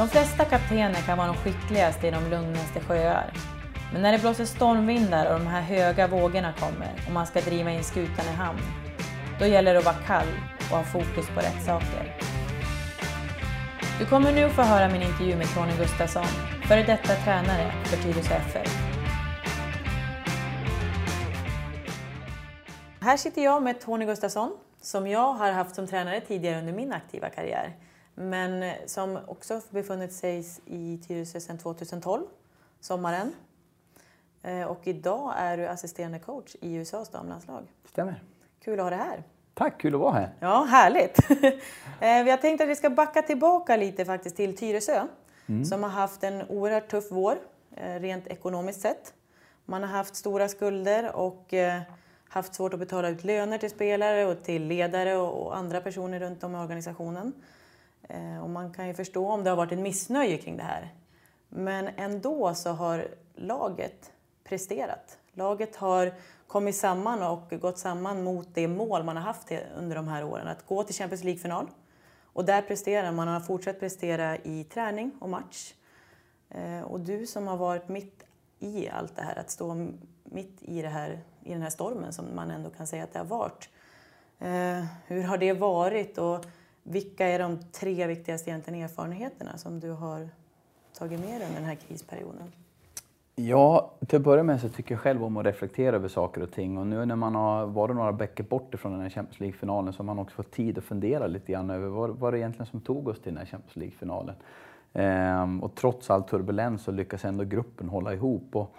De flesta kaptener kan vara de skickligaste i de lugnaste sjöar. Men när det blåser stormvindar och de här höga vågorna kommer och man ska driva in skutan i hamn, då gäller det att vara kall och ha fokus på rätt saker. Du kommer nu få höra min intervju med Tony Gustafsson, före detta tränare för Tyresö FF. Här sitter jag med Tony Gustafsson, som jag har haft som tränare tidigare under min aktiva karriär men som också befunnit sig i Tyresö sedan 2012, sommaren. Eh, och idag är du assisterande coach i USAs damlandslag. Stämmer. Kul att ha dig här. Tack, kul att vara här. Ja, härligt. Eh, vi har tänkt att vi ska backa tillbaka lite faktiskt till Tyresö mm. som har haft en oerhört tuff vår eh, rent ekonomiskt sett. Man har haft stora skulder och haft svårt att betala ut löner till spelare och till ledare och andra personer runt om i organisationen. Eh, och man kan ju förstå om det har varit ett missnöje kring det här. Men ändå så har laget presterat. Laget har kommit samman och gått samman mot det mål man har haft under de här åren. Att gå till Champions League-final. Och där presterar man. har fortsatt prestera i träning och match. Eh, och du som har varit mitt i allt det här, att stå mitt i, det här, i den här stormen som man ändå kan säga att det har varit. Eh, hur har det varit? Och vilka är de tre viktigaste egentligen erfarenheterna som du har tagit med dig under den här krisperioden? Ja, till att börja med så tycker jag själv om att reflektera över saker och ting. Och nu när man har varit några veckor bort ifrån den här Champions League-finalen så har man också fått tid att fundera lite grann över vad, vad det egentligen som tog oss till den här Champions League-finalen. Ehm, och trots all turbulens så lyckas ändå gruppen hålla ihop. Och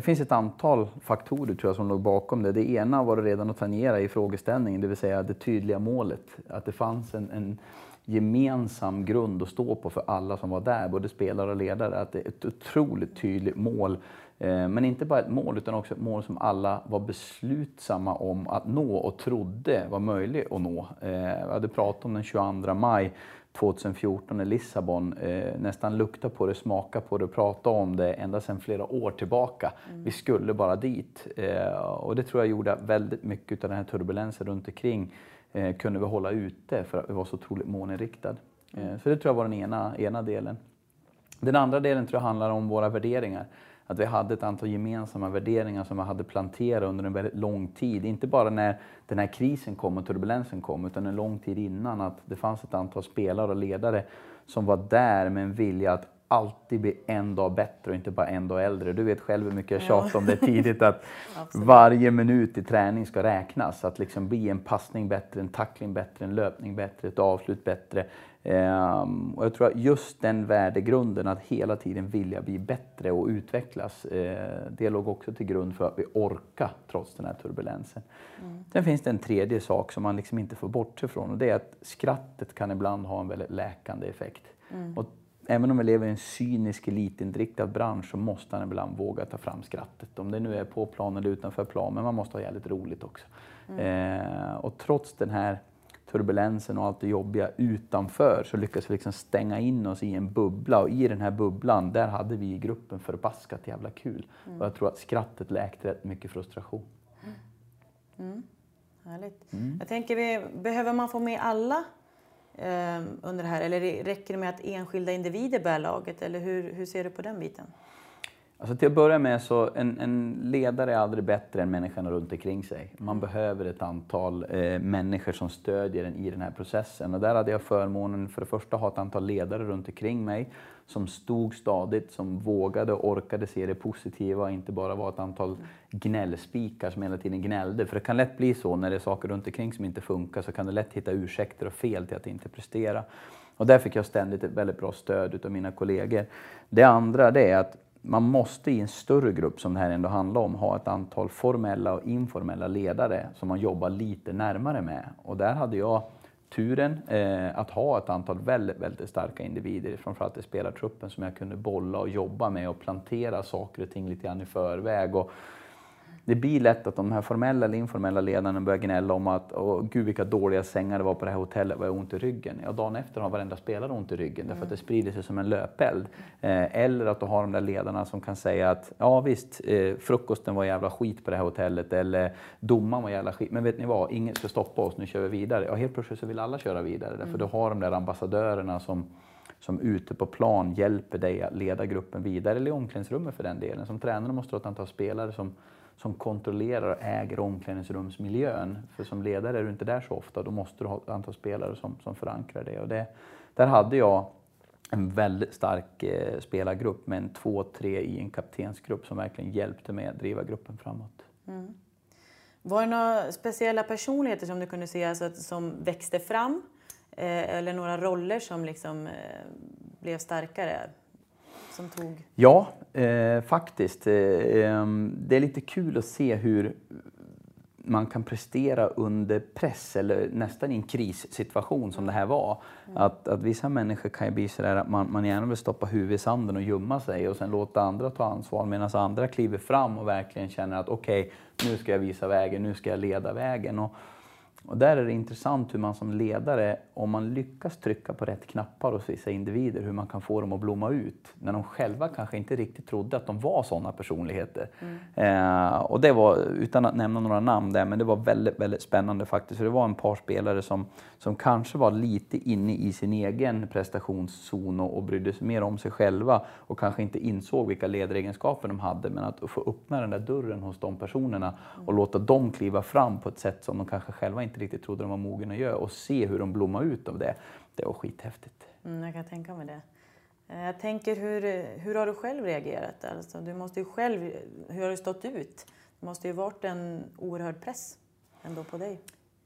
det finns ett antal faktorer tror jag som låg bakom det. Det ena var det redan att tangera i frågeställningen, det vill säga det tydliga målet. Att det fanns en, en gemensam grund att stå på för alla som var där, både spelare och ledare. Att det är ett otroligt tydligt mål. Eh, men inte bara ett mål, utan också ett mål som alla var beslutsamma om att nå och trodde var möjligt att nå. Eh, jag hade pratat om den 22 maj 2014 i Lissabon eh, nästan lukta på det, smaka på det, prata om det ända sedan flera år tillbaka. Mm. Vi skulle bara dit. Eh, och det tror jag gjorde väldigt mycket av den här turbulensen runt omkring eh, kunde vi hålla ute för att vi var så otroligt målinriktade. Eh, mm. så det tror jag var den ena, ena delen. Den andra delen tror jag handlar om våra värderingar att vi hade ett antal gemensamma värderingar som vi hade planterat under en väldigt lång tid. Inte bara när den här krisen kom och turbulensen kom, utan en lång tid innan. Att det fanns ett antal spelare och ledare som var där med en vilja att alltid bli en dag bättre och inte bara en dag äldre. Du vet själv hur mycket jag tjatar om det tidigt att varje minut i träning ska räknas. Att liksom bli en passning bättre, en tackling bättre, en löpning bättre, ett avslut bättre. Um, och jag tror att just den värdegrunden, att hela tiden vilja bli bättre och utvecklas, uh, det låg också till grund för att vi orkar trots den här turbulensen. Mm. Sen finns det en tredje sak som man liksom inte får bortse från och det är att skrattet kan ibland ha en väldigt läkande effekt. Mm. Och även om vi lever i en cynisk elitinriktad bransch så måste man ibland våga ta fram skrattet. Om det nu är på plan eller utanför plan, men man måste ha jävligt roligt också. Mm. Uh, och trots den här turbulensen och allt det jobbiga utanför så lyckades vi liksom stänga in oss i en bubbla och i den här bubblan där hade vi i gruppen förbaskat jävla kul. Mm. Och jag tror att skrattet läkte rätt mycket frustration. Mm. Härligt. Mm. Jag tänker, vi, behöver man få med alla eh, under det här eller räcker det med att enskilda individer bär laget eller hur, hur ser du på den biten? Alltså till att börja med så en, en ledare är aldrig bättre än människorna runt omkring sig. Man behöver ett antal eh, människor som stödjer en i den här processen. Och där hade jag förmånen för det första att ha ett antal ledare runt omkring mig som stod stadigt, som vågade och orkade se det positiva och inte bara var ett antal gnällspikar som hela tiden gnällde. För det kan lätt bli så när det är saker runt omkring som inte funkar så kan det lätt hitta ursäkter och fel till att inte prestera. Och där fick jag ständigt ett väldigt bra stöd av mina kollegor. Det andra det är att man måste i en större grupp som det här ändå handlar om ha ett antal formella och informella ledare som man jobbar lite närmare med. Och där hade jag turen eh, att ha ett antal väldigt, väldigt starka individer, framförallt i spelartruppen, som jag kunde bolla och jobba med och plantera saker och ting lite grann i förväg. Och det blir lätt att de här formella eller informella ledarna börjar gnälla om att Åh, gud vilka dåliga sängar det var på det här hotellet, vad jag ont i ryggen. Ja, dagen efter har varenda spelare ont i ryggen därför att det sprider sig som en löpeld. Eh, eller att du har de där ledarna som kan säga att ja visst, eh, frukosten var jävla skit på det här hotellet eller domaren var jävla skit. Men vet ni vad, ingen ska stoppa oss, nu kör vi vidare. Ja, helt plötsligt så vill alla köra vidare därför du har de där ambassadörerna som som ute på plan hjälper dig att leda gruppen vidare, eller i omklädningsrummet för den delen. Som tränare måste du ha ett antal spelare som, som kontrollerar och äger omklädningsrumsmiljön. För som ledare är du inte där så ofta, då måste du ha ett antal spelare som, som förankrar det. Och det. Där hade jag en väldigt stark eh, spelargrupp med en två, tre i en kaptensgrupp som verkligen hjälpte mig att driva gruppen framåt. Mm. Var det några speciella personligheter som du kunde se alltså, som växte fram? Eh, eller några roller som liksom eh, blev starkare? Som tog... Ja, eh, faktiskt. Eh, ehm, det är lite kul att se hur man kan prestera under press eller nästan i en krissituation som det här var. Mm. Att, att vissa människor kan ju bli sådär att man, man gärna vill stoppa huvudet i sanden och gömma sig och sen låta andra ta ansvar medan andra kliver fram och verkligen känner att okej, okay, nu ska jag visa vägen, nu ska jag leda vägen. Och, och där är det intressant hur man som ledare, om man lyckas trycka på rätt knappar hos vissa individer, hur man kan få dem att blomma ut. När de själva kanske inte riktigt trodde att de var sådana personligheter. Mm. Eh, och det var, utan att nämna några namn där, men det var väldigt, väldigt spännande faktiskt. För det var en par spelare som, som kanske var lite inne i sin egen prestationszon och, och brydde sig mer om sig själva och kanske inte insåg vilka ledaregenskaper de hade. Men att få öppna den där dörren hos de personerna och låta dem kliva fram på ett sätt som de kanske själva inte riktigt trodde de var mogna att göra och se hur de blommar ut av det. Det var skithäftigt. Mm, jag kan tänka mig det. Eh, jag tänker, hur, hur har du själv reagerat? Alltså, du måste ju själv, hur har du stått ut? Det måste ju varit en oerhörd press ändå på dig.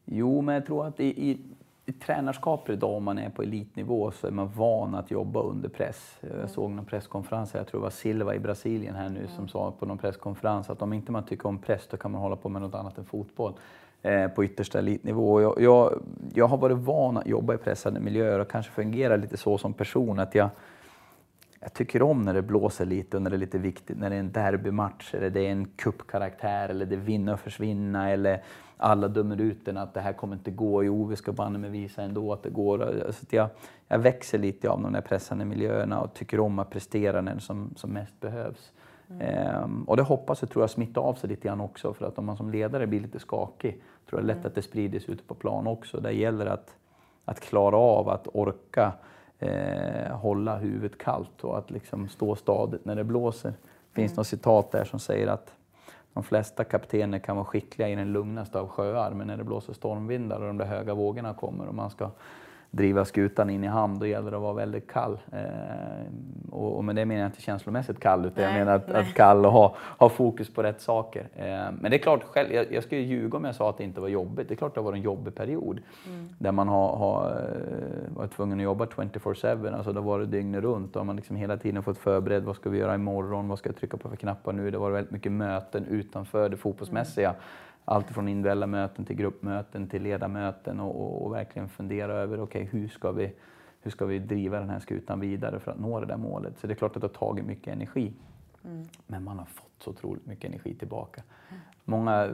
Jo, men jag tror att i, i, i tränarskap idag, om man är på elitnivå, så är man van att jobba under press. Jag mm. såg någon presskonferens, jag tror det var Silva i Brasilien här nu, mm. som sa på någon presskonferens att om inte man tycker om press, då kan man hålla på med något annat än fotboll. Eh, på yttersta elitnivå. Jag, jag, jag har varit van att jobba i pressade miljöer och kanske fungerar lite så som person att jag, jag tycker om när det blåser lite och när det är lite viktigt, när det är en derbymatch eller det är en kuppkaraktär eller det är vinna och försvinna eller alla dömer ut den att det här kommer inte gå, jo vi ska banne mig visa ändå att det går. Alltså jag, jag växer lite av de där pressande miljöerna och tycker om att prestera när det som, som mest behövs. Mm. Och det hoppas jag tror jag smittar av sig lite grann också för att om man som ledare blir lite skakig tror jag lätt mm. att det sprider sig ute på plan också. Det gäller att, att klara av att orka eh, hålla huvudet kallt och att liksom stå stadigt när det blåser. Det finns mm. något citat där som säger att de flesta kaptener kan vara skickliga i den lugnaste av sjöar men när det blåser stormvindar och de där höga vågorna kommer och man ska driva skutan in i hamn, då gäller det att vara väldigt kall. Eh, och, och med det menar jag inte känslomässigt kall, utan nej, jag menar att, att kall och ha, ha fokus på rätt saker. Eh, men det är klart, själv, jag, jag skulle ljuga om jag sa att det inte var jobbigt. Det är klart det var en jobbig period. Mm. Där man har, har eh, varit tvungen att jobba 24-7, alltså det var det dygnet runt. Och man liksom hela tiden fått förberedd, vad ska vi göra imorgon, vad ska jag trycka på för knappar nu? Det var väldigt mycket möten utanför det fotbollsmässiga. Mm allt från individuella möten till gruppmöten till ledarmöten och, och, och verkligen fundera över okay, hur, ska vi, hur ska vi driva den här skutan vidare för att nå det där målet. Så det är klart att det har tagit mycket energi. Mm. Men man har fått så otroligt mycket energi tillbaka. Mm. Många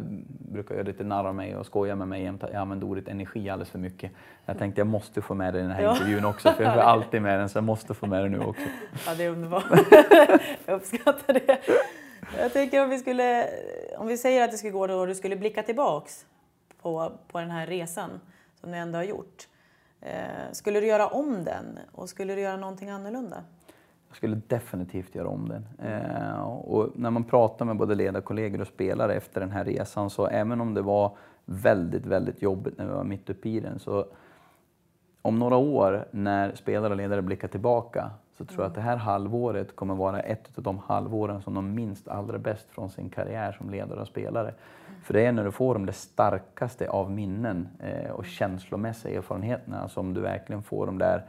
brukar göra lite narr av mig och skoja med mig jämt jag använder ordet energi alldeles för mycket. Jag tänkte jag måste få med det i den här ja. intervjun också för jag får alltid med den så jag måste få med det nu också. Ja, det är underbart. jag uppskattar det. Jag tänker om vi skulle, om vi säger att det skulle gå då och du skulle blicka tillbaks på, på den här resan som du ändå har gjort. Eh, skulle du göra om den och skulle du göra någonting annorlunda? Jag skulle definitivt göra om den. Eh, och när man pratar med både ledarkollegor och spelare efter den här resan så även om det var väldigt, väldigt jobbigt när vi var mitt uppe i den så om några år när spelare och ledare blickar tillbaka så tror jag att det här halvåret kommer vara ett av de halvåren som de minst allra bäst från sin karriär som ledare och spelare. Mm. För det är när du får de det starkaste av minnen eh, och känslomässiga erfarenheterna som du verkligen får de där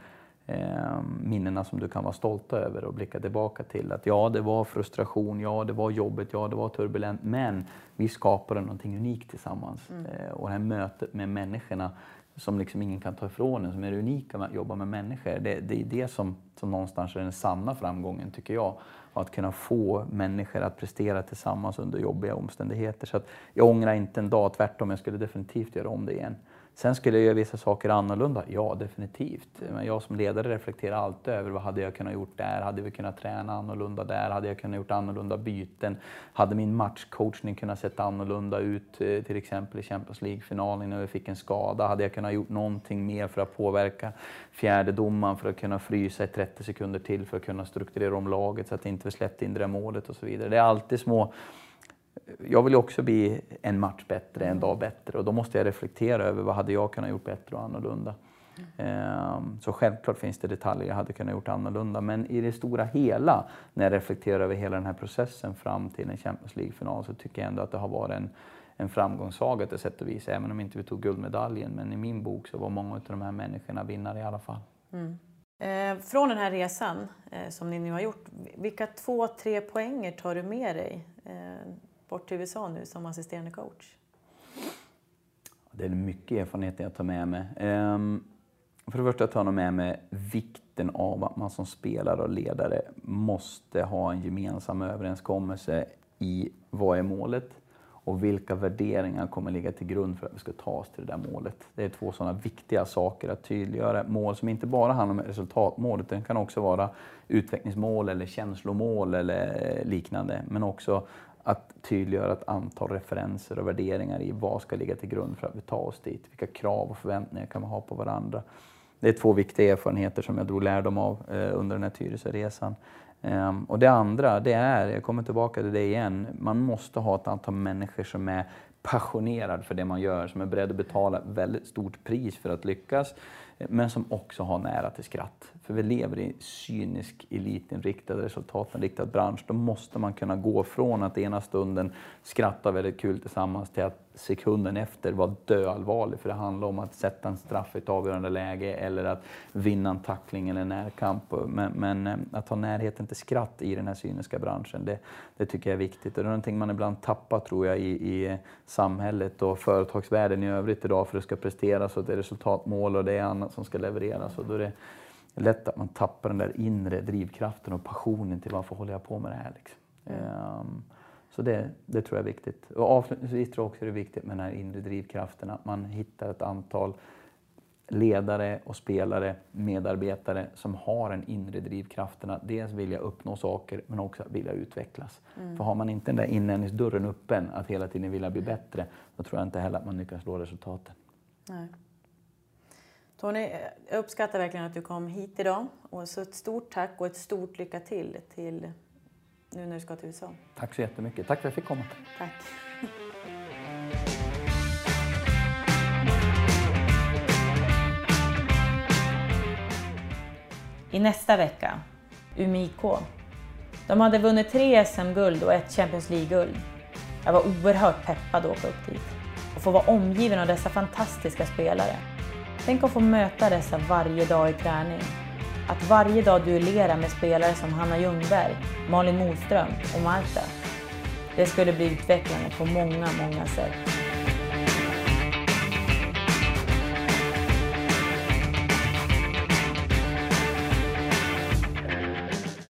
eh, minnena som du kan vara stolt över och blicka tillbaka till. Att ja, det var frustration, ja, det var jobbigt, ja, det var turbulent, men vi skapade någonting unikt tillsammans. Mm. Eh, och det här mötet med människorna som liksom ingen kan ta ifrån en, som är det unika med att jobba med människor. Det, det är det som, som någonstans är den sanna framgången, tycker jag. att kunna få människor att prestera tillsammans under jobbiga omständigheter. Så att jag ångrar inte en dag, tvärtom, jag skulle definitivt göra om det igen. Sen skulle jag göra vissa saker annorlunda, ja definitivt. Men jag som ledare reflekterar alltid över vad hade jag kunnat gjort där? Hade vi kunnat träna annorlunda där? Hade jag kunnat gjort annorlunda byten? Hade min matchcoachning kunnat sett annorlunda ut? Eh, till exempel i Champions League-finalen när vi fick en skada. Hade jag kunnat gjort någonting mer för att påverka fjärde domaren för att kunna frysa i 30 sekunder till för att kunna strukturera om laget så att inte vi släppte in det där målet och så vidare. Det är alltid små jag vill ju också bli en match bättre, en dag bättre och då måste jag reflektera över vad hade jag kunnat gjort bättre och annorlunda. Mm. Så självklart finns det detaljer jag hade kunnat gjort annorlunda men i det stora hela när jag reflekterar över hela den här processen fram till en Champions League-final så tycker jag ändå att det har varit en, en framgångssaga till sätt och vis. Även om inte vi tog guldmedaljen men i min bok så var många av de här människorna vinnare i alla fall. Mm. Eh, från den här resan eh, som ni nu har gjort, vilka två, tre poänger tar du med dig eh, bort till USA nu som assisterande coach? Det är mycket erfarenhet jag tar med mig. Ehm, för det första tar jag med mig vikten av att man som spelare och ledare måste ha en gemensam överenskommelse i vad är målet och vilka värderingar kommer ligga till grund för att vi ska ta oss till det där målet. Det är två sådana viktiga saker att tydliggöra. Mål som inte bara handlar om resultatmål utan det kan också vara utvecklingsmål eller känslomål eller liknande. Men också att tydliggöra ett antal referenser och värderingar i vad ska ligga till grund för att vi tar oss dit. Vilka krav och förväntningar kan man ha på varandra? Det är två viktiga erfarenheter som jag drog lärdom av eh, under den här Tyresöresan. Um, och det andra, det är, jag kommer tillbaka till det igen, man måste ha ett antal människor som är passionerade för det man gör, som är beredda att betala väldigt stort pris för att lyckas eh, men som också har nära till skratt. För vi lever i en cynisk, elitinriktad, resultatinriktad bransch. Då måste man kunna gå från att ena stunden skratta väldigt kul tillsammans till att sekunden efter vara döallvarlig. För det handlar om att sätta en straff i ett avgörande läge eller att vinna en tackling eller närkamp. Men, men eh, att ha närheten till skratt i den här cyniska branschen, det, det tycker jag är viktigt. Och det är någonting man ibland tappar tror jag i, i eh, samhället och företagsvärlden i övrigt idag för att det ska presteras och det är resultatmål och det är annat som ska levereras. Och då är det lätt att man tappar den där inre drivkraften och passionen till varför håller jag på med det här. Liksom. Um, så det, det, tror jag är viktigt. Och avslutningsvis tror jag också det är viktigt med den här inre drivkraften, att man hittar ett antal ledare och spelare, medarbetare som har en inre drivkraften att dels vilja uppnå saker men också att vilja utvecklas. Mm. För har man inte den där inlärningsdörren öppen, att hela tiden vilja bli bättre, då tror jag inte heller att man lyckas nå resultaten. Nej. Tony, jag uppskattar verkligen att du kom hit idag. Och så ett stort tack och ett stort lycka till, till nu när du ska till USA. Tack så jättemycket. Tack för att jag fick komma. Tack. I nästa vecka, Umeå IK. De hade vunnit tre SM-guld och ett Champions League-guld. Jag var oerhört peppad att åka upp dit och få vara omgiven av dessa fantastiska spelare. Tänk att få möta dessa varje dag i träning. Att varje dag duellera med spelare som Hanna Ljungberg, Malin Moström och Marta. Det skulle bli utvecklande på många, många sätt.